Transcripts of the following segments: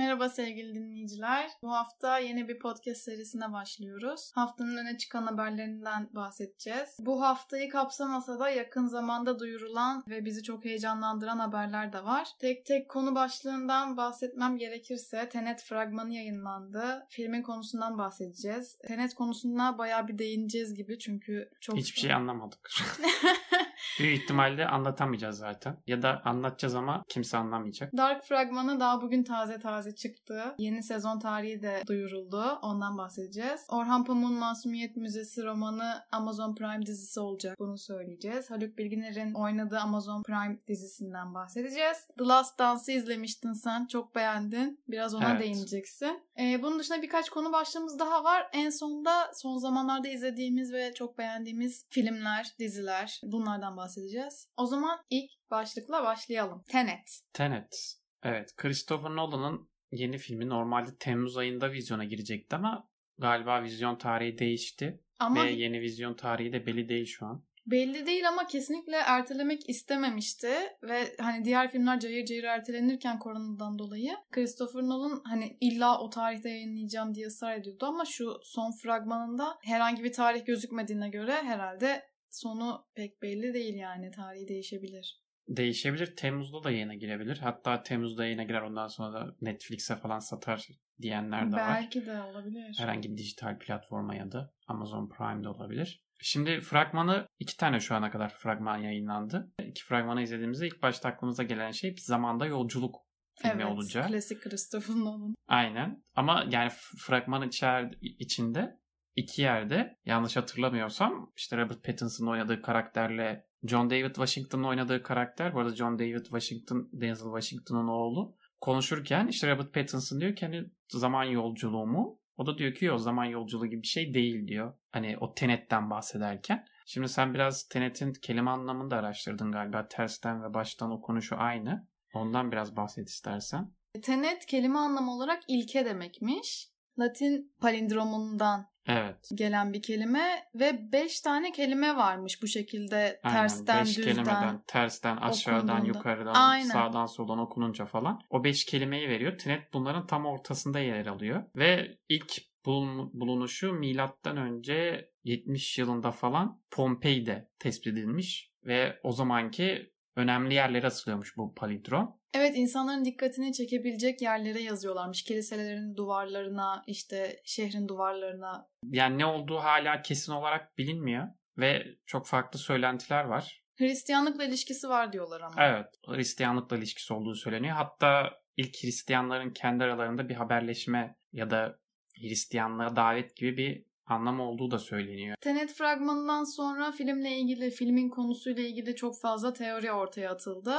Merhaba sevgili dinleyiciler. Bu hafta yeni bir podcast serisine başlıyoruz. Haftanın öne çıkan haberlerinden bahsedeceğiz. Bu haftayı kapsamasa da yakın zamanda duyurulan ve bizi çok heyecanlandıran haberler de var. Tek tek konu başlığından bahsetmem gerekirse Tenet fragmanı yayınlandı. Filmin konusundan bahsedeceğiz. Tenet konusuna bayağı bir değineceğiz gibi çünkü çok... Hiçbir şey anlamadık. Büyük ihtimalle anlatamayacağız zaten. Ya da anlatacağız ama kimse anlamayacak. Dark fragmanı daha bugün taze taze çıktı. Yeni sezon tarihi de duyuruldu. Ondan bahsedeceğiz. Orhan Pamuk'un Masumiyet Müzesi romanı Amazon Prime dizisi olacak. Bunu söyleyeceğiz. Haluk Bilginer'in oynadığı Amazon Prime dizisinden bahsedeceğiz. The Last Dance'ı izlemiştin sen. Çok beğendin. Biraz ona Evet. değineceksin. Ee, bunun dışında birkaç konu başlığımız daha var. En sonda son zamanlarda izlediğimiz ve çok beğendiğimiz filmler, diziler. Bunlardan bahsedeceğiz. O zaman ilk başlıkla başlayalım. Tenet. Tenet. Evet. Christopher Nolan'ın yeni filmi normalde Temmuz ayında vizyona girecekti ama galiba vizyon tarihi değişti. Ama Ve yeni vizyon tarihi de belli değil şu an. belli değil ama kesinlikle ertelemek istememişti ve hani diğer filmler cayır cayır ertelenirken koronadan dolayı Christopher Nolan hani illa o tarihte yayınlayacağım diye ısrar ediyordu ama şu son fragmanında herhangi bir tarih gözükmediğine göre herhalde sonu pek belli değil yani tarihi değişebilir. Değişebilir. Temmuz'da da yayına girebilir. Hatta Temmuz'da yayına girer ondan sonra da Netflix'e falan satar diyenler de var. Belki de olabilir. Herhangi bir dijital platforma ya da Amazon Prime'da olabilir. Şimdi fragmanı iki tane şu ana kadar fragman yayınlandı. İki fragmanı izlediğimizde ilk başta aklımıza gelen şey zamanda yolculuk filmi evet, olacak. klasik Christopher Nolan. Aynen. Ama yani fragman içer, içinde iki yerde yanlış hatırlamıyorsam işte Robert Pattinson'ın oynadığı karakterle John David Washington'ın oynadığı karakter bu arada John David Washington Denzel Washington'ın oğlu konuşurken işte Robert Pattinson diyor ki hani zaman yolculuğu mu? O da diyor ki yok zaman yolculuğu gibi bir şey değil diyor. Hani o Tenet'ten bahsederken. Şimdi sen biraz Tenet'in kelime anlamını da araştırdın galiba. Tersten ve baştan okunuşu aynı. Ondan biraz bahset istersen. Tenet kelime anlamı olarak ilke demekmiş. Latin palindromundan Evet. gelen bir kelime ve 5 tane kelime varmış bu şekilde Aynen. tersten beş düzden. kelimeden tersten aşağıdan okunduğunda. yukarıdan Aynen. sağdan soldan okununca falan o beş kelimeyi veriyor. Tenet bunların tam ortasında yer alıyor ve ilk bulun- bulunuşu milattan önce 70 yılında falan Pompei'de tespit edilmiş ve o zamanki önemli yerlere asılıyormuş bu palindrom. Evet insanların dikkatini çekebilecek yerlere yazıyorlarmış. Kiliselerin duvarlarına, işte şehrin duvarlarına. Yani ne olduğu hala kesin olarak bilinmiyor ve çok farklı söylentiler var. Hristiyanlıkla ilişkisi var diyorlar ama. Evet, Hristiyanlıkla ilişkisi olduğu söyleniyor. Hatta ilk Hristiyanların kendi aralarında bir haberleşme ya da Hristiyanlığa davet gibi bir anlam olduğu da söyleniyor. Tenet fragmanından sonra filmle ilgili, filmin konusuyla ilgili çok fazla teori ortaya atıldı.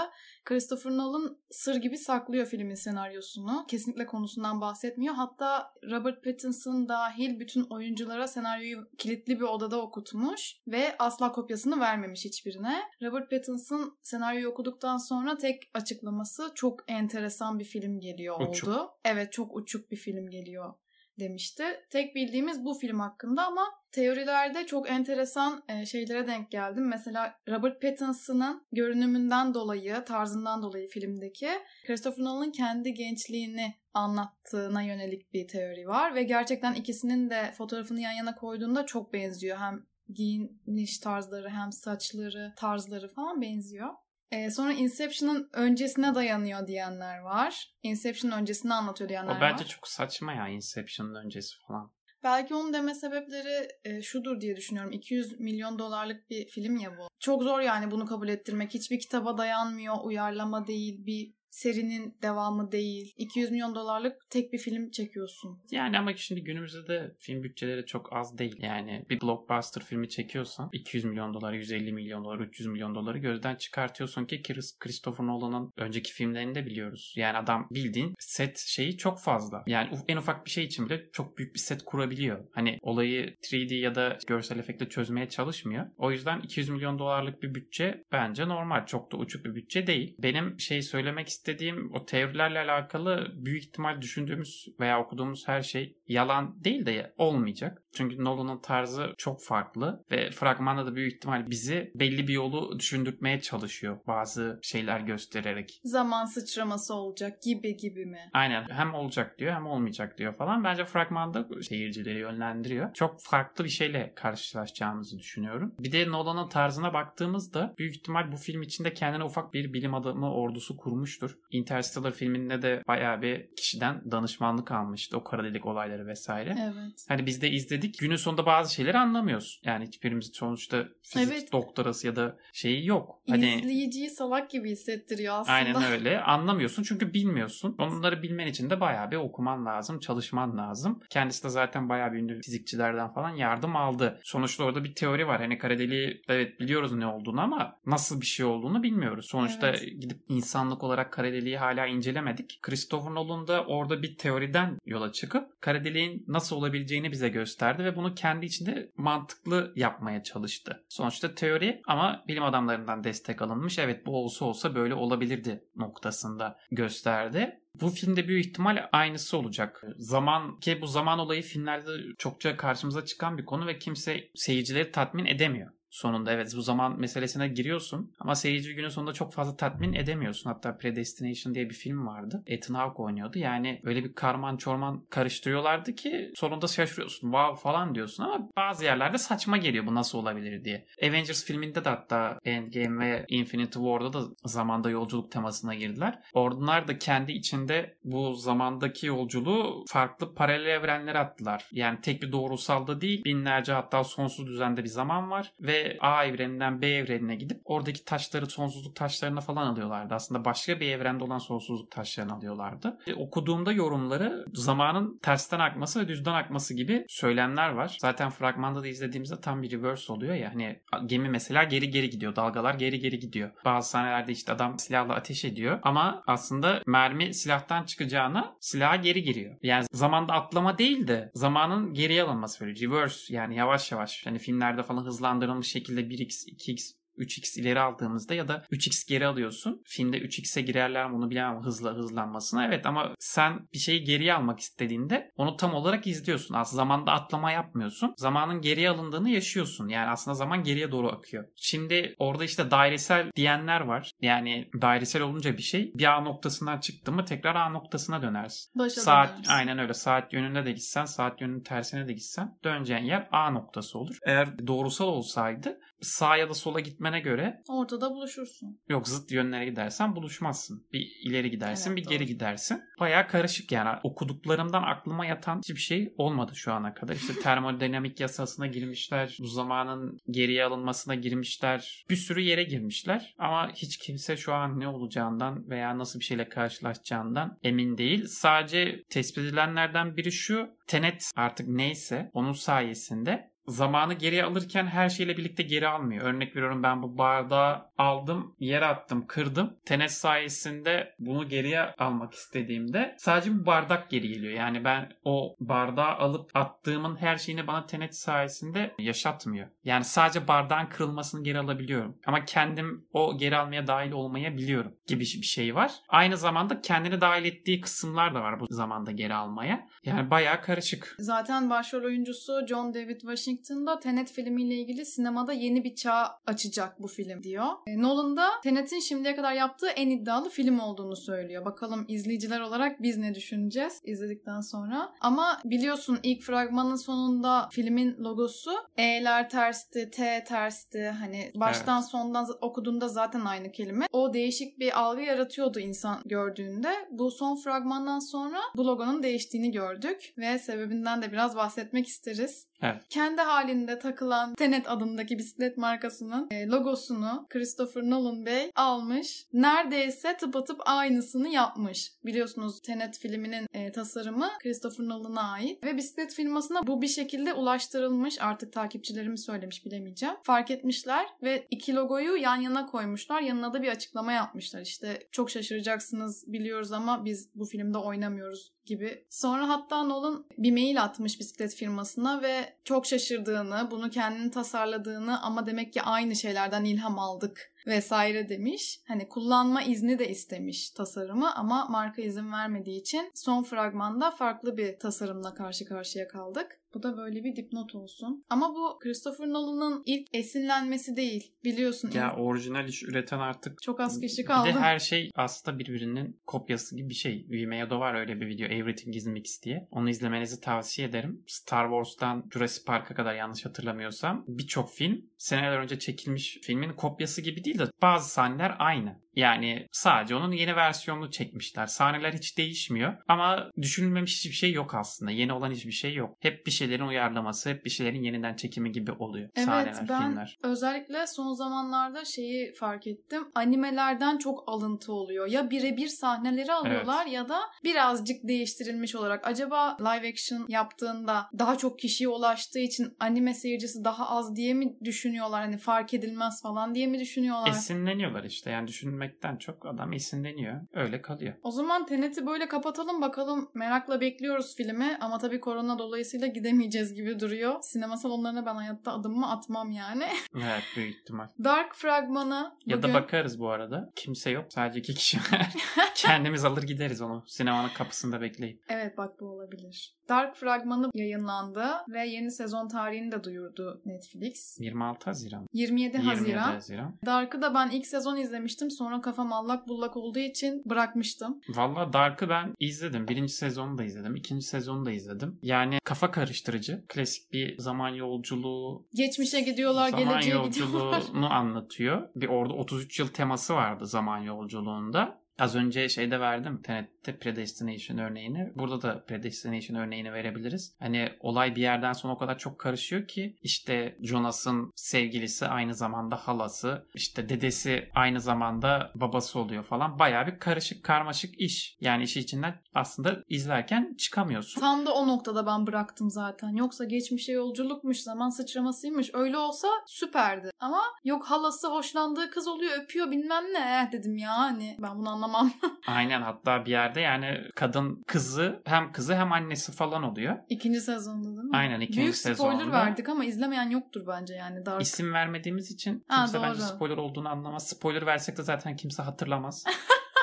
Christopher Nolan sır gibi saklıyor filmin senaryosunu. Kesinlikle konusundan bahsetmiyor. Hatta Robert Pattinson dahil bütün oyunculara senaryoyu kilitli bir odada okutmuş ve asla kopyasını vermemiş hiçbirine. Robert Pattinson senaryoyu okuduktan sonra tek açıklaması çok enteresan bir film geliyor Uçuk. oldu. Evet çok uçuk bir film geliyor demişti. Tek bildiğimiz bu film hakkında ama teorilerde çok enteresan e, şeylere denk geldim. Mesela Robert Pattinson'ın görünümünden dolayı, tarzından dolayı filmdeki Christopher Nolan'ın kendi gençliğini anlattığına yönelik bir teori var ve gerçekten ikisinin de fotoğrafını yan yana koyduğunda çok benziyor. Hem giyiniş tarzları hem saçları, tarzları falan benziyor. Ee, sonra Inception'ın öncesine dayanıyor diyenler var. Inception'ın öncesini anlatıyor diyenler O bence var. çok saçma ya Inception'ın öncesi falan. Belki onun deme sebepleri e, şudur diye düşünüyorum. 200 milyon dolarlık bir film ya bu. Çok zor yani bunu kabul ettirmek. Hiçbir kitaba dayanmıyor, uyarlama değil, bir serinin devamı değil. 200 milyon dolarlık tek bir film çekiyorsun. Yani ama şimdi günümüzde de film bütçeleri çok az değil. Yani bir blockbuster filmi çekiyorsan 200 milyon dolar, 150 milyon dolar, 300 milyon doları gözden çıkartıyorsun ki Chris- Christopher Nolan'ın önceki filmlerini de biliyoruz. Yani adam bildiğin set şeyi çok fazla. Yani en ufak bir şey için bile çok büyük bir set kurabiliyor. Hani olayı 3D ya da görsel efektle çözmeye çalışmıyor. O yüzden 200 milyon dolarlık bir bütçe bence normal. Çok da uçuk bir bütçe değil. Benim şey söylemek istediğim istediğim o teorilerle alakalı büyük ihtimal düşündüğümüz veya okuduğumuz her şey yalan değil de olmayacak. Çünkü Nolan'ın tarzı çok farklı ve fragmanda da büyük ihtimal bizi belli bir yolu düşündürtmeye çalışıyor bazı şeyler göstererek. Zaman sıçraması olacak gibi gibi mi? Aynen hem olacak diyor hem olmayacak diyor falan. Bence fragmanda seyircileri yönlendiriyor. Çok farklı bir şeyle karşılaşacağımızı düşünüyorum. Bir de Nolan'ın tarzına baktığımızda büyük ihtimal bu film içinde kendine ufak bir bilim adamı ordusu kurmuştur. Interstellar filminde de bayağı bir kişiden danışmanlık almıştı. O kara delik olayları vesaire. Evet. Hani biz de izledik. Günün sonunda bazı şeyleri anlamıyoruz. Yani hiçbirimiz sonuçta fizik Evet. doktorası ya da şeyi yok. Hani İzleyiciyi salak gibi hissettiriyor aslında. Aynen öyle. Anlamıyorsun çünkü bilmiyorsun. Onları bilmen için de bayağı bir okuman lazım, çalışman lazım. Kendisi de zaten bayağı bir ünlü fizikçilerden falan yardım aldı. Sonuçta orada bir teori var. Hani kara deliği evet biliyoruz ne olduğunu ama nasıl bir şey olduğunu bilmiyoruz. Sonuçta Evet. gidip insanlık olarak kara deliği hala incelemedik. Christopher Nolan da orada bir teoriden yola çıkıp kara deliğin nasıl olabileceğini bize gösterdi ve bunu kendi içinde mantıklı yapmaya çalıştı. Sonuçta teori ama bilim adamlarından destek alınmış. Evet bu olsa olsa böyle olabilirdi noktasında gösterdi. Bu filmde büyük ihtimal aynısı olacak. Zaman ki bu zaman olayı filmlerde çokça karşımıza çıkan bir konu ve kimse seyircileri tatmin edemiyor. Sonunda evet bu zaman meselesine giriyorsun ama seyirci günün sonunda çok fazla tatmin edemiyorsun. Hatta Predestination diye bir film vardı. Ethan Hawke oynuyordu. Yani öyle bir karman çorman karıştırıyorlardı ki sonunda şaşırıyorsun. Wow falan diyorsun ama bazı yerlerde saçma geliyor bu nasıl olabilir diye. Avengers filminde de hatta Endgame ve Infinity War'da da zamanda yolculuk temasına girdiler. Onlar da kendi içinde bu zamandaki yolculuğu farklı paralel evrenlere attılar. Yani tek bir doğrusalda değil binlerce hatta sonsuz düzende bir zaman var ve A evreninden B evrenine gidip oradaki taşları sonsuzluk taşlarına falan alıyorlardı. Aslında başka bir evrende olan sonsuzluk taşlarını alıyorlardı. E, okuduğumda yorumları zamanın tersten akması ve düzden akması gibi söylemler var. Zaten fragmanda da izlediğimizde tam bir reverse oluyor ya. Hani gemi mesela geri geri gidiyor. Dalgalar geri geri gidiyor. Bazı sahnelerde işte adam silahla ateş ediyor ama aslında mermi silahtan çıkacağına silaha geri giriyor. Yani zamanda atlama değil de zamanın geriye alınması böyle reverse yani yavaş yavaş. Hani filmlerde falan hızlandırılmış şekilde 1x, 2x 3x ileri aldığımızda ya da 3x geri alıyorsun. Filmde 3x'e girerler mi bunu bilemem hızla hızlanmasına. Evet ama sen bir şeyi geriye almak istediğinde onu tam olarak izliyorsun. Aslında zamanda atlama yapmıyorsun. Zamanın geriye alındığını yaşıyorsun. Yani aslında zaman geriye doğru akıyor. Şimdi orada işte dairesel diyenler var. Yani dairesel olunca bir şey bir A noktasından çıktı mı tekrar A noktasına dönersin. Başa Saat dönersin. aynen öyle. Saat yönünde de gitsen, saat yönünün tersine de gitsen döneceğin yer A noktası olur. Eğer doğrusal olsaydı sağa ya da sola gitmene göre Ortada buluşursun. yok zıt yönlere gidersen buluşmazsın. Bir ileri gidersin, Evet, bir doğru. geri gidersin. Bayağı karışık yani. Okuduklarımdan aklıma yatan hiçbir şey olmadı şu ana kadar. İşte termodinamik yasasına girmişler. Bu zamanın geriye alınmasına girmişler. Bir sürü yere girmişler. Ama hiç kimse şu an ne olacağından veya nasıl bir şeyle karşılaşacağından emin değil. Sadece tespit edilenlerden biri şu. Tenet artık neyse onun sayesinde zamanı geri alırken her şeyle birlikte geri almıyor. Örnek veriyorum ben bu bardağı aldım, yere attım, kırdım. Tenet sayesinde bunu geriye almak istediğimde sadece bir bardak geri geliyor. Yani ben o bardağı alıp attığımın her şeyini bana Tenet sayesinde yaşatmıyor. Yani sadece bardağın kırılmasını geri alabiliyorum. Ama kendim o geri almaya dahil olmaya biliyorum gibi bir şey var. Aynı zamanda kendini dahil ettiği kısımlar da var bu zamanda geri almaya. Yani bayağı karışık. Zaten başrol oyuncusu John David Washington'da Tenet filmiyle ilgili sinemada yeni bir çağ açacak bu film diyor. E, Nolan da Tenet'in şimdiye kadar yaptığı en iddialı film olduğunu söylüyor. Bakalım izleyiciler olarak biz ne düşüneceğiz izledikten sonra. Ama biliyorsun ilk fragmanın sonunda filmin logosu E'ler tersti, T tersti. Hani baştan sondan z- okuduğunda zaten aynı kelime. O değişik bir algı yaratıyordu insan gördüğünde. Bu son fragmandan sonra bu logonun değiştiğini gördük ve sebebinden de biraz bahsetmek isteriz. Evet. Kendi halinde takılan Tenet adındaki bisiklet markasının e, logosunu Christopher Nolan Bey almış. Neredeyse tıpatıp aynısını yapmış. Biliyorsunuz Tenet filminin e, tasarımı Christopher Nolan'a ait ve bisiklet firmasına bu bir şekilde ulaştırılmış. Artık takipçilerim söylemiş bilemeyeceğim. Fark etmişler ve iki logoyu yan yana koymuşlar. Yanına da bir açıklama yapmışlar. İşte çok şaşıracaksınız biliyoruz ama biz bu filmde oynamıyoruz gibi. Sonra hatta Nolan bir mail atmış bisiklet firmasına ve çok şaşırdığını, bunu kendini tasarladığını ama demek ki aynı şeylerden ilham aldık vesaire demiş. Hani kullanma izni de istemiş tasarımı ama marka izin vermediği için son fragmanda farklı bir tasarımla karşı karşıya kaldık. Bu da böyle bir dipnot olsun. Ama bu Christopher Nolan'ın ilk esinlenmesi değil. Biliyorsun. Ya orijinal iş üreten artık çok az kişi Bir kaldı. de her şey aslında birbirinin kopyası gibi bir şey. Vimeo'da var öyle bir video Everything is Mix diye. Onu izlemenizi tavsiye ederim. Star Wars'tan Jurassic Park'a kadar yanlış hatırlamıyorsam birçok film seneler önce çekilmiş filmin kopyası gibi değil de bazı sahneler aynı. Yani sadece onun yeni versiyonunu çekmişler. Sahneler hiç değişmiyor ama düşünülmemiş hiçbir şey yok aslında. Yeni olan hiçbir şey yok. Hep bir şeylerin uyarlaması, hep bir şeylerin yeniden çekimi gibi oluyor. Evet Sahneler, ben filmler. özellikle son zamanlarda şeyi fark ettim. Animelerden çok alıntı oluyor. Ya birebir sahneleri alıyorlar ya da birazcık değiştirilmiş olarak. Acaba live action yaptığında daha çok kişiye ulaştığı için anime seyircisi daha az diye mi düşünüyorlar? Hani fark edilmez falan diye mi düşünüyorlar? Esinleniyorlar işte. Yani düşünmekten çok adam esinleniyor. Öyle kalıyor. O zaman Tenet'i böyle kapatalım bakalım. Merakla bekliyoruz filmi ama tabii korona dolayısıyla gidemeyeceğiz gibi duruyor. Sinema salonlarına ben hayatta adımımı atmam yani. Evet büyük ihtimal. Dark fragmanı Ya bugün... da bakarız bu arada. Kimse yok. Sadece iki kişi var. Kendimiz alır gideriz onu. Sinemanın kapısında bekleyip. Evet bak bu olabilir. Dark fragmanı yayınlandı ve yeni sezon tarihini de duyurdu Netflix. 26 Haziran. 27 27 Haziran. Haziran. Dark'ı da ben ilk sezon izlemiştim. Sonra kafam allak bullak olduğu için bırakmıştım. Valla Dark'ı ben izledim. Birinci sezonu da izledim. ikinci sezonu da izledim. Yani kafa karıştırıcı. Klasik bir zaman yolculuğu Geçmişe gidiyorlar, zaman geleceğe gidiyorlar. yolculuğunu anlatıyor. Bir orada 33 yıl teması vardı zaman yolculuğunda. Az önce şeyde verdim Tenet'te Predestination örneğini. Burada da Predestination örneğini verebiliriz. Hani olay bir yerden sonra o kadar çok karışıyor ki işte Jonas'ın sevgilisi aynı zamanda halası, işte dedesi aynı zamanda babası oluyor falan. Bayağı bir karışık karmaşık iş. Yani işi içinden aslında izlerken çıkamıyorsun. Tam da o noktada ben bıraktım zaten. Yoksa geçmişe yolculukmuş, zaman sıçramasıymış. Öyle olsa süperdi. Ama yok halası hoşlandığı kız oluyor, öpüyor bilmem ne. Eh dedim ya hani ben bunu anlamam. Aynen hatta bir yerde yani kadın kızı hem kızı hem annesi falan oluyor. İkinci sezonda değil mi? Aynen, ikinci Büyük spoiler sezonda. verdik ama izlemeyen yoktur bence yani Dark. İsim vermediğimiz için Ha, kimse bence doğru. spoiler olduğunu anlamaz. Spoiler versek de zaten kimse hatırlamaz.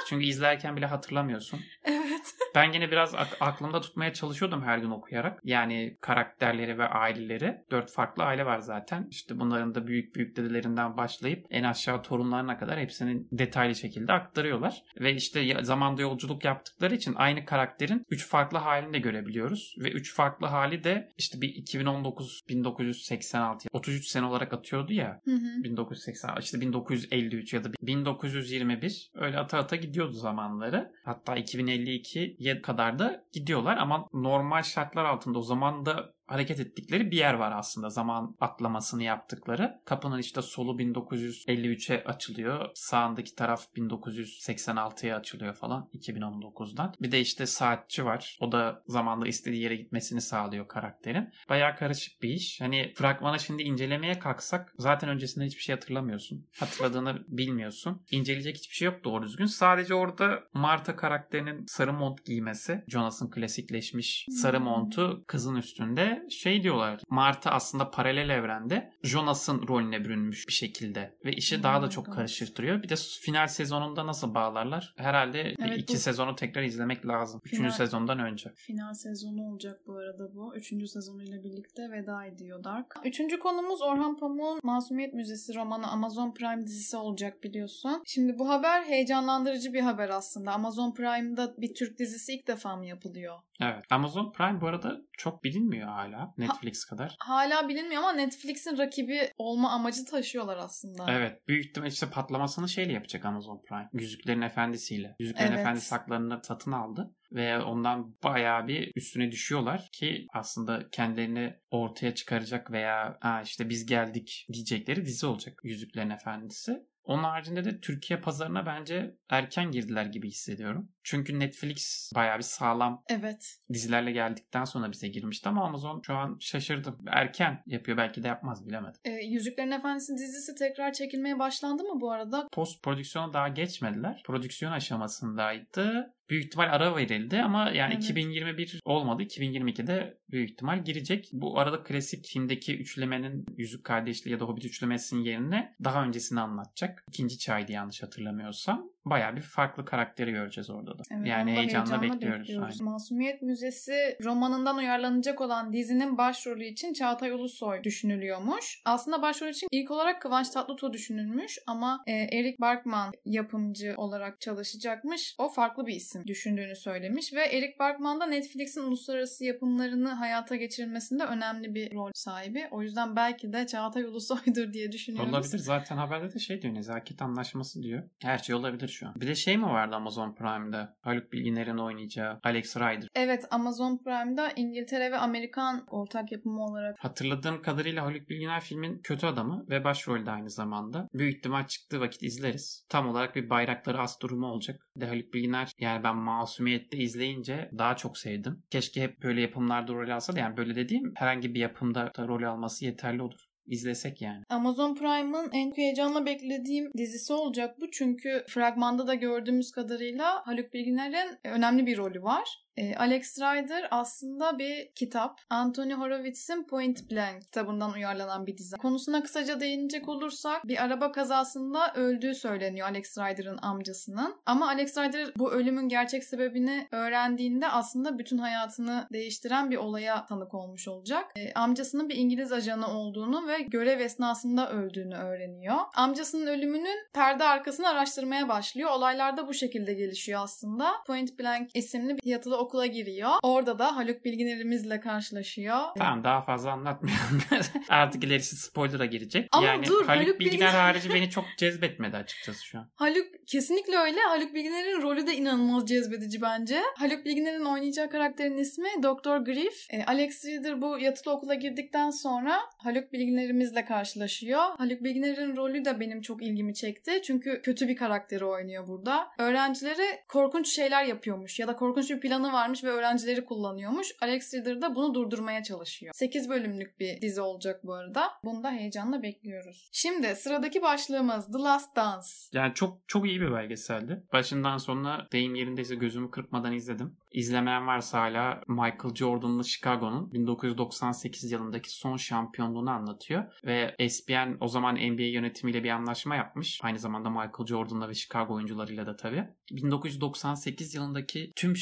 Çünkü izlerken bile hatırlamıyorsun. Evet. Ben yine biraz ak- aklımda tutmaya çalışıyordum her gün okuyarak. Yani karakterleri ve aileleri. Dört farklı aile var zaten. İşte bunların da büyük büyük dedelerinden başlayıp en aşağı torunlarına kadar hepsinin detaylı şekilde aktarıyorlar. Ve işte zamanda yolculuk yaptıkları için aynı karakterin üç farklı halini de görebiliyoruz. Ve üç farklı hali de işte bir 2019 1986 33 sene olarak atıyordu ya. Hı hı. 1980 işte 1953 ya da 1921 öyle ata ata gidiyordu zamanları. Hatta 2052'ye kadar da gidiyorlar ama normal şartlar altında o zaman da hareket ettikleri bir yer var aslında zaman atlamasını yaptıkları. Kapının işte solu 1953'e açılıyor. Sağındaki taraf 1986'ya açılıyor falan 2019'dan. Bir de işte saatçi var. O da zamanda istediği yere gitmesini sağlıyor karakterin. Bayağı karışık bir iş. Hani fragmanı şimdi incelemeye kalksak zaten öncesinde hiçbir şey hatırlamıyorsun. Hatırladığını bilmiyorsun. İnceleyecek hiçbir şey yok doğru düzgün. Sadece orada Marta karakterinin sarı mont giymesi. Jonas'ın klasikleşmiş sarı montu kızın üstünde şey diyorlar. Marta aslında paralel evrende Jonas'ın rolüne bürünmüş bir şekilde ve işi Oh daha da çok God. karıştırıyor. Bir de final sezonunda nasıl bağlarlar? Herhalde Evet, iki bu- sezonu tekrar izlemek lazım. Üçüncü Final- sezondan önce. Final sezonu olacak bu arada bu. Üçüncü sezonuyla birlikte veda ediyor Dark. Üçüncü konumuz Orhan Pamuk'un Masumiyet Müzesi romanı Amazon Prime dizisi olacak biliyorsun. Şimdi bu haber heyecanlandırıcı bir haber aslında. Amazon Prime'da bir Türk dizisi ilk defa mı yapılıyor? Evet. Amazon Prime bu arada çok bilinmiyor hala Netflix kadar. Hala bilinmiyor ama Netflix'in rakibi olma amacı taşıyorlar aslında. Evet. Büyük ihtimal işte patlamasını şeyle yapacak Amazon Prime. Yüzüklerin Efendisi'yle. Yüzüklerin Evet. Efendisi haklarını satın aldı. Ve ondan bayağı bir üstüne düşüyorlar ki aslında kendilerini ortaya çıkaracak veya ha işte biz geldik diyecekleri dizi olacak Yüzüklerin Efendisi. Onun haricinde de Türkiye pazarına bence erken girdiler gibi hissediyorum. Çünkü Netflix bayağı bir sağlam Evet. dizilerle geldikten sonra bize girmişti ama Amazon şu an şaşırdım. Erken yapıyor belki de yapmaz bilemedim. Ee, Yüzüklerin Efendisi dizisi tekrar çekilmeye başlandı mı bu arada? Post prodüksiyona daha geçmediler. Prodüksiyon aşamasındaydı. Büyük ihtimal ara verildi ama yani Evet. 2021 olmadı. 2022'de büyük ihtimal girecek. Bu arada klasik filmdeki üçlemenin Yüzük Kardeşliği ya da Hobbit üçlemesinin yerine daha öncesini anlatacak. İkinci çaydı yanlış hatırlamıyorsam. Bayağı bir farklı karakteri göreceğiz orada da. Evet, yani heyecanla, heyecanla bekliyoruz. Aynen. Masumiyet Müzesi romanından uyarlanacak olan dizinin başrolü için Çağatay Ulusoy düşünülüyormuş. Aslında başrol için ilk olarak Kıvanç Tatlıtuğ düşünülmüş ama e, Eric Barkman yapımcı olarak çalışacakmış. O farklı bir isim düşündüğünü söylemiş ve Eric Barkman da Netflix'in uluslararası yapımlarını hayata geçirmesinde önemli bir rol sahibi. O yüzden belki de Çağatay Ulusoy'dur diye düşünüyoruz. Olabilir. Zaten haberde de şey diyor. Nezaket anlaşması diyor. Her şey olabilir şu an. Bir de şey mi vardı Amazon Prime'da? Haluk Bilginer'in oynayacağı Alex Rider. Evet Amazon Prime'da İngiltere ve Amerikan ortak yapımı olarak Hatırladığım kadarıyla Haluk Bilginer filmin kötü adamı ve başrolde aynı zamanda. Büyük ihtimal çıktığı vakit izleriz. Tam olarak bir bayrakları as durumu olacak. Bir De Haluk Bilginer yani ben Masumiyet'te izleyince daha çok sevdim. Keşke hep böyle yapımlarda rol alsa da yani böyle dediğim herhangi bir yapımda da rol alması yeterli olur. İzlesek yani. Amazon Prime'ın en heyecanla beklediğim dizisi olacak bu. Çünkü fragmanda da gördüğümüz kadarıyla Haluk Bilginer'in önemli bir rolü var. E, Alex Rider aslında bir kitap. Anthony Horowitz'in Point Blank kitabından uyarlanan bir dizi. Konusuna kısaca değinecek olursak bir araba kazasında öldüğü söyleniyor Alex Rider'ın amcasının. Ama Alex Rider bu ölümün gerçek sebebini öğrendiğinde aslında bütün hayatını değiştiren bir olaya tanık olmuş olacak. E, amcasının bir İngiliz ajanı olduğunu ve görev esnasında öldüğünü öğreniyor. Amcasının ölümünün perde arkasını araştırmaya başlıyor. Olaylar da bu şekilde gelişiyor aslında. Point Blank isimli bir yatılı okula giriyor. Orada da Haluk Bilginerimizle karşılaşıyor. Tamam daha fazla anlatmayalım. Artık ilerisi spoiler'a girecek. Ama yani dur, Haluk, Haluk Bilginer Bilginer- harici beni çok cezbetmedi açıkçası şu an. Haluk kesinlikle öyle. Haluk Bilginer'in rolü de inanılmaz cezbedici bence. Haluk Bilginer'in oynayacağı karakterin ismi Doktor Griff. E, Alex Rider bu yatılı okula girdikten sonra Haluk Bilginerimizle karşılaşıyor. Haluk Bilginer'in rolü de benim çok ilgimi çekti. Çünkü kötü bir karakteri oynuyor burada. Öğrencilere korkunç şeyler yapıyormuş ya da korkunç bir planı varmış ve öğrencileri kullanıyormuş. Alex Rider da bunu durdurmaya çalışıyor. 8 bölümlük bir dizi olacak bu arada. Bunu da heyecanla bekliyoruz. Şimdi sıradaki başlığımız The Last Dance. Yani çok çok iyi bir belgeseldi. Başından sonuna deyim yerindeyse gözümü kırpmadan izledim. İzlemeyen varsa hala Michael Jordan'lı Chicago'nun 1998 yılındaki son şampiyonluğunu anlatıyor. Ve ESPN o zaman NBA yönetimiyle bir anlaşma yapmış. Aynı zamanda Michael Jordan'la ve Chicago oyuncularıyla da tabii. 1998 yılındaki tüm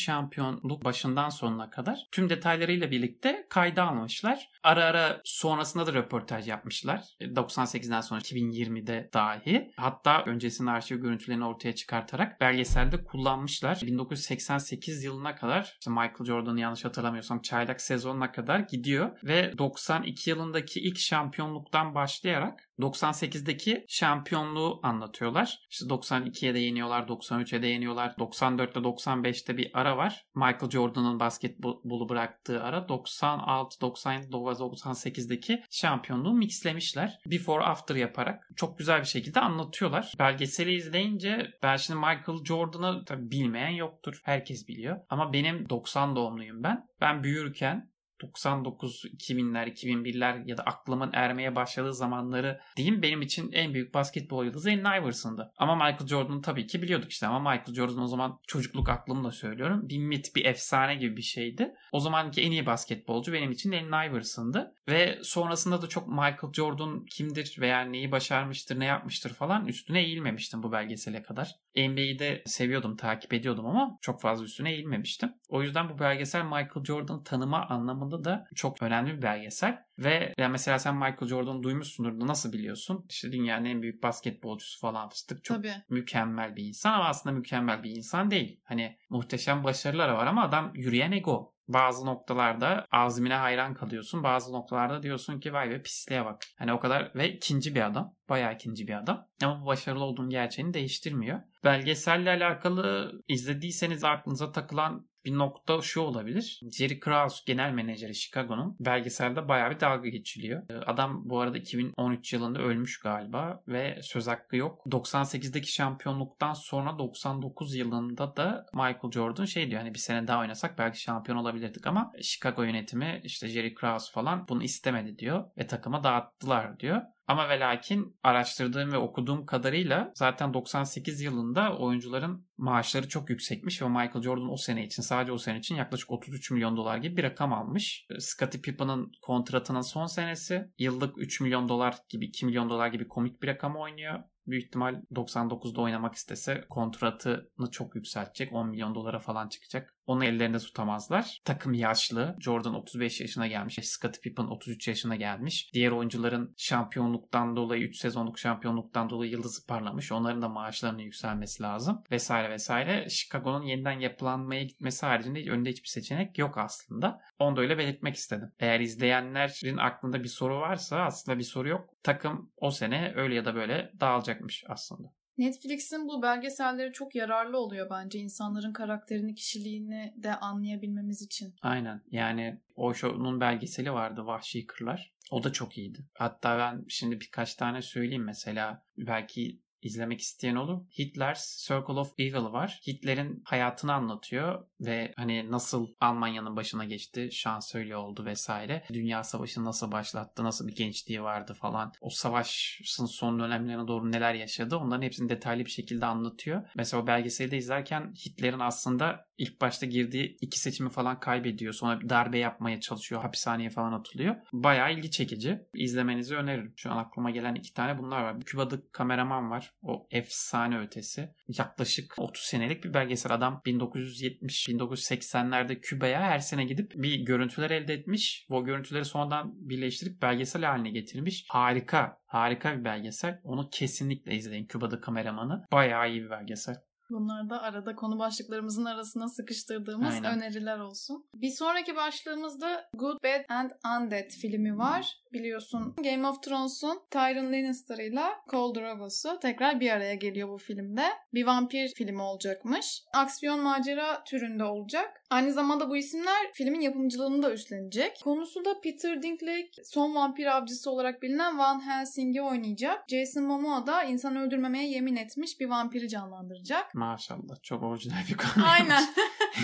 şampiyonluk başından sonuna kadar tüm detaylarıyla birlikte kayda almışlar. Ara ara sonrasında da röportaj yapmışlar. 98'den sonra 2020'de dahi. Hatta öncesinde arşiv görüntülerini ortaya çıkartarak belgeselde kullanmışlar. 1988 yılına kadar işte Michael Jordan'ı yanlış hatırlamıyorsam çaylak sezonuna kadar gidiyor ve 92 yılındaki ilk şampiyonluktan başlayarak 98'deki şampiyonluğu anlatıyorlar. İşte 92'ye de yeniyorlar, 93'e de yeniyorlar. 94'te 95'te bir ara var. Michael Jordan'ın basketbolu bıraktığı ara 96, 97, 98'deki şampiyonluğu mixlemişler. Before after yaparak çok güzel bir şekilde anlatıyorlar. Belgeseli izleyince ben şimdi Michael Jordan'ı bilmeyen yoktur. Herkes biliyor. Ama benim 90 doğumluyum ben. Ben büyürken 99, 2000'ler, 2001'ler ya da aklımın ermeye başladığı zamanları diyeyim benim için en büyük basketbol yıldızı Allen Iverson'dı. Ama Michael Jordan'ı tabii ki biliyorduk işte ama Michael Jordan o zaman çocukluk aklımla söylüyorum. Bir mit, bir efsane gibi bir şeydi. O zamanki en iyi basketbolcu benim için Allen Iverson'dı. Ve sonrasında da çok Michael Jordan kimdir veya neyi başarmıştır, ne yapmıştır falan üstüne eğilmemiştim bu belgesele kadar. NBA'yi de seviyordum, takip ediyordum ama çok fazla üstüne eğilmemiştim. O yüzden bu belgesel Michael Jordan'ı tanıma anlamında da çok önemli bir belgesel. Ve yani mesela sen Michael Jordan'ı duymuşsundur da nasıl biliyorsun? İşte dünyanın en büyük basketbolcusu falan fıstık. Çok Tabii. mükemmel bir insan ama aslında mükemmel bir insan değil. Hani muhteşem başarıları var ama adam yürüyen ego. Bazı noktalarda azmine hayran kalıyorsun. Bazı noktalarda diyorsun ki vay be pisliğe bak. Hani o kadar ve ikinci bir adam. Bayağı ikinci bir adam. Ama bu başarılı olduğun gerçeğini değiştirmiyor. Belgeselle alakalı izlediyseniz aklınıza takılan bir nokta şu olabilir. Jerry Krause genel menajeri Chicago'nun belgeselde bayağı bir dalga geçiliyor. Adam bu arada 2013 yılında ölmüş galiba ve söz hakkı yok. 98'deki şampiyonluktan sonra 99 yılında da Michael Jordan şey diyor hani bir sene daha oynasak belki şampiyon olabilirdik ama Chicago yönetimi işte Jerry Krause falan bunu istemedi diyor ve takıma dağıttılar diyor. Ama ve lakin araştırdığım ve okuduğum kadarıyla zaten 98 yılında oyuncuların maaşları çok yüksekmiş ve Michael Jordan o sene için sadece o sene için yaklaşık 33 milyon dolar gibi bir rakam almış. Scottie Pippen'ın kontratının son senesi yıllık 3 milyon dolar gibi 2 milyon dolar gibi komik bir rakam oynuyor büyük ihtimal 99'da oynamak istese kontratını çok yükseltecek. 10 milyon dolara falan çıkacak. Onu ellerinde tutamazlar. Takım yaşlı. Jordan 35 yaşına gelmiş. Scottie Pippen 33 yaşına gelmiş. Diğer oyuncuların şampiyonluktan dolayı 3 sezonluk şampiyonluktan dolayı yıldızı parlamış. Onların da maaşlarının yükselmesi lazım. Vesaire vesaire. Chicago'nun yeniden yapılanmaya gitmesi haricinde önünde hiçbir seçenek yok aslında. Onu da öyle belirtmek istedim. Eğer izleyenlerin aklında bir soru varsa aslında bir soru yok. Takım o sene öyle ya da böyle dağılacakmış aslında. Netflix'in bu belgeselleri çok yararlı oluyor bence insanların karakterini, kişiliğini de anlayabilmemiz için. Aynen. Yani o şovun belgeseli vardı Vahşi Kırlar. O da çok iyiydi. Hatta ben şimdi birkaç tane söyleyeyim mesela. Belki izlemek isteyen olur. Hitler's Circle of Evil var. Hitler'in hayatını anlatıyor ve hani nasıl Almanya'nın başına geçti, şansölye oldu vesaire. Dünya Savaşı nasıl başlattı, nasıl bir gençliği vardı falan. O savaşın son dönemlerine doğru neler yaşadı onların hepsini detaylı bir şekilde anlatıyor. Mesela o belgeseli de izlerken Hitler'in aslında ilk başta girdiği iki seçimi falan kaybediyor. Sonra bir darbe yapmaya çalışıyor. Hapishaneye falan atılıyor. Bayağı ilgi çekici. İzlemenizi öneririm. Şu an aklıma gelen iki tane bunlar var. Küba'da kameraman var. O efsane ötesi. Yaklaşık 30 senelik bir belgesel. Adam 1970-1980'lerde Küba'ya her sene gidip bir görüntüler elde etmiş. O görüntüleri sonradan birleştirip belgesel haline getirmiş. Harika. Harika bir belgesel. Onu kesinlikle izleyin. Küba'da kameramanı. Bayağı iyi bir belgesel. Bunlar da arada konu başlıklarımızın arasına sıkıştırdığımız Aynen. öneriler olsun. Bir sonraki başlığımızda Good, Bad and Undead filmi var. Biliyorsun Game of Thrones'un Tyrion Lannister'ıyla Khal Drogo'su tekrar bir araya geliyor bu filmde. Bir vampir filmi olacakmış. Aksiyon macera türünde olacak. Aynı zamanda bu isimler filmin yapımcılığını da üstlenecek. Konusu da Peter Dinklage son vampir avcısı olarak bilinen Van Helsing'i oynayacak. Jason Momoa da insan öldürmemeye yemin etmiş bir vampiri canlandıracak. Maşallah çok orijinal bir konu. Aynen.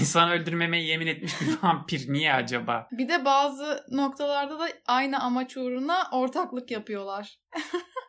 İnsan öldürmemeye yemin etmiş bir vampir. Niye acaba? Bir de bazı noktalarda da aynı amaç uğruna ortaklık yapıyorlar.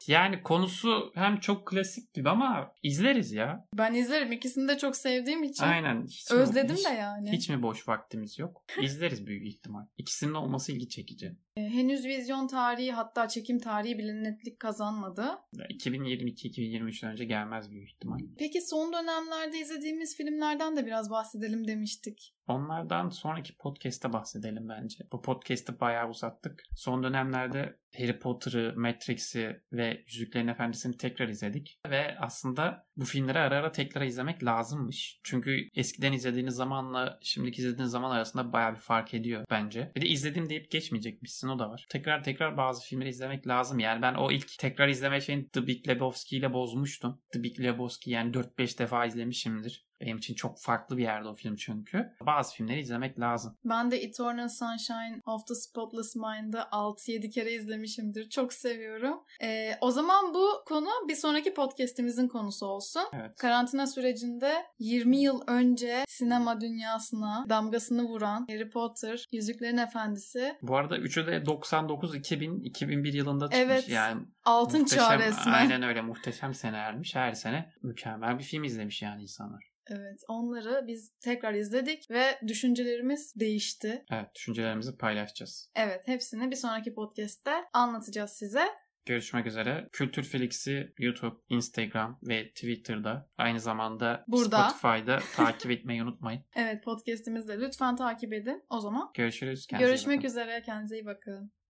Yani konusu hem çok klasik gibi ama izleriz ya. Ben izlerim. İkisini de çok sevdiğim için. Aynen. Hiç Özledim mi, hiç, de yani. Hiç mi boş vaktimiz yok? İzleriz büyük ihtimal. İkisinin olması ilgi çekici. Ee, henüz vizyon tarihi hatta çekim tarihi bile netlik kazanmadı. 2022-2023'ten önce gelmez büyük ihtimal. Peki son dönemlerde izlediğimiz filmlerden de biraz bahsedelim demiştik. Onlardan sonraki podcast'te bahsedelim bence. Bu podcast'ı bayağı uzattık. Son dönemlerde Harry Potter'ı, Matrix'i ve Yüzüklerin Efendisi'ni tekrar izledik. Ve aslında bu filmleri ara ara tekrar izlemek lazımmış. Çünkü eskiden izlediğiniz zamanla şimdiki izlediğiniz zaman arasında bayağı bir fark ediyor bence. Bir de izledim deyip geçmeyecekmişsin o da var. Tekrar tekrar bazı filmleri izlemek lazım. Yani ben o ilk tekrar izleme şeyini The Big Lebowski ile bozmuştum. The Big Lebowski yani 4-5 defa izlemişimdir. Benim için çok farklı bir yerde o film çünkü. Bazı filmleri izlemek lazım. Ben de Eternal Sunshine of the Spotless Mind'ı 6-7 kere izlemişimdir. Çok seviyorum. Ee, o zaman bu konu bir sonraki podcast'imizin konusu olsun. Evet. Karantina sürecinde 20 yıl önce sinema dünyasına damgasını vuran Harry Potter, Yüzüklerin Efendisi. Bu arada üçü de 99, 2000, 2001 yılında çıkmış. Evet. Yani Altın muhteşem, çağ resmen. Aynen öyle muhteşem sene ermiş. Her sene mükemmel bir film izlemiş yani insanlar. Evet onları biz tekrar izledik ve düşüncelerimiz değişti. Evet düşüncelerimizi paylaşacağız. Evet hepsini bir sonraki podcast'te anlatacağız size. Görüşmek üzere. Kültür Felix'i YouTube, Instagram ve Twitter'da aynı zamanda Burada. Spotify'da takip etmeyi unutmayın. Evet podcast'imizde lütfen takip edin. O zaman görüşürüz. Kendinize Görüşmek üzere. Kendinize iyi bakın.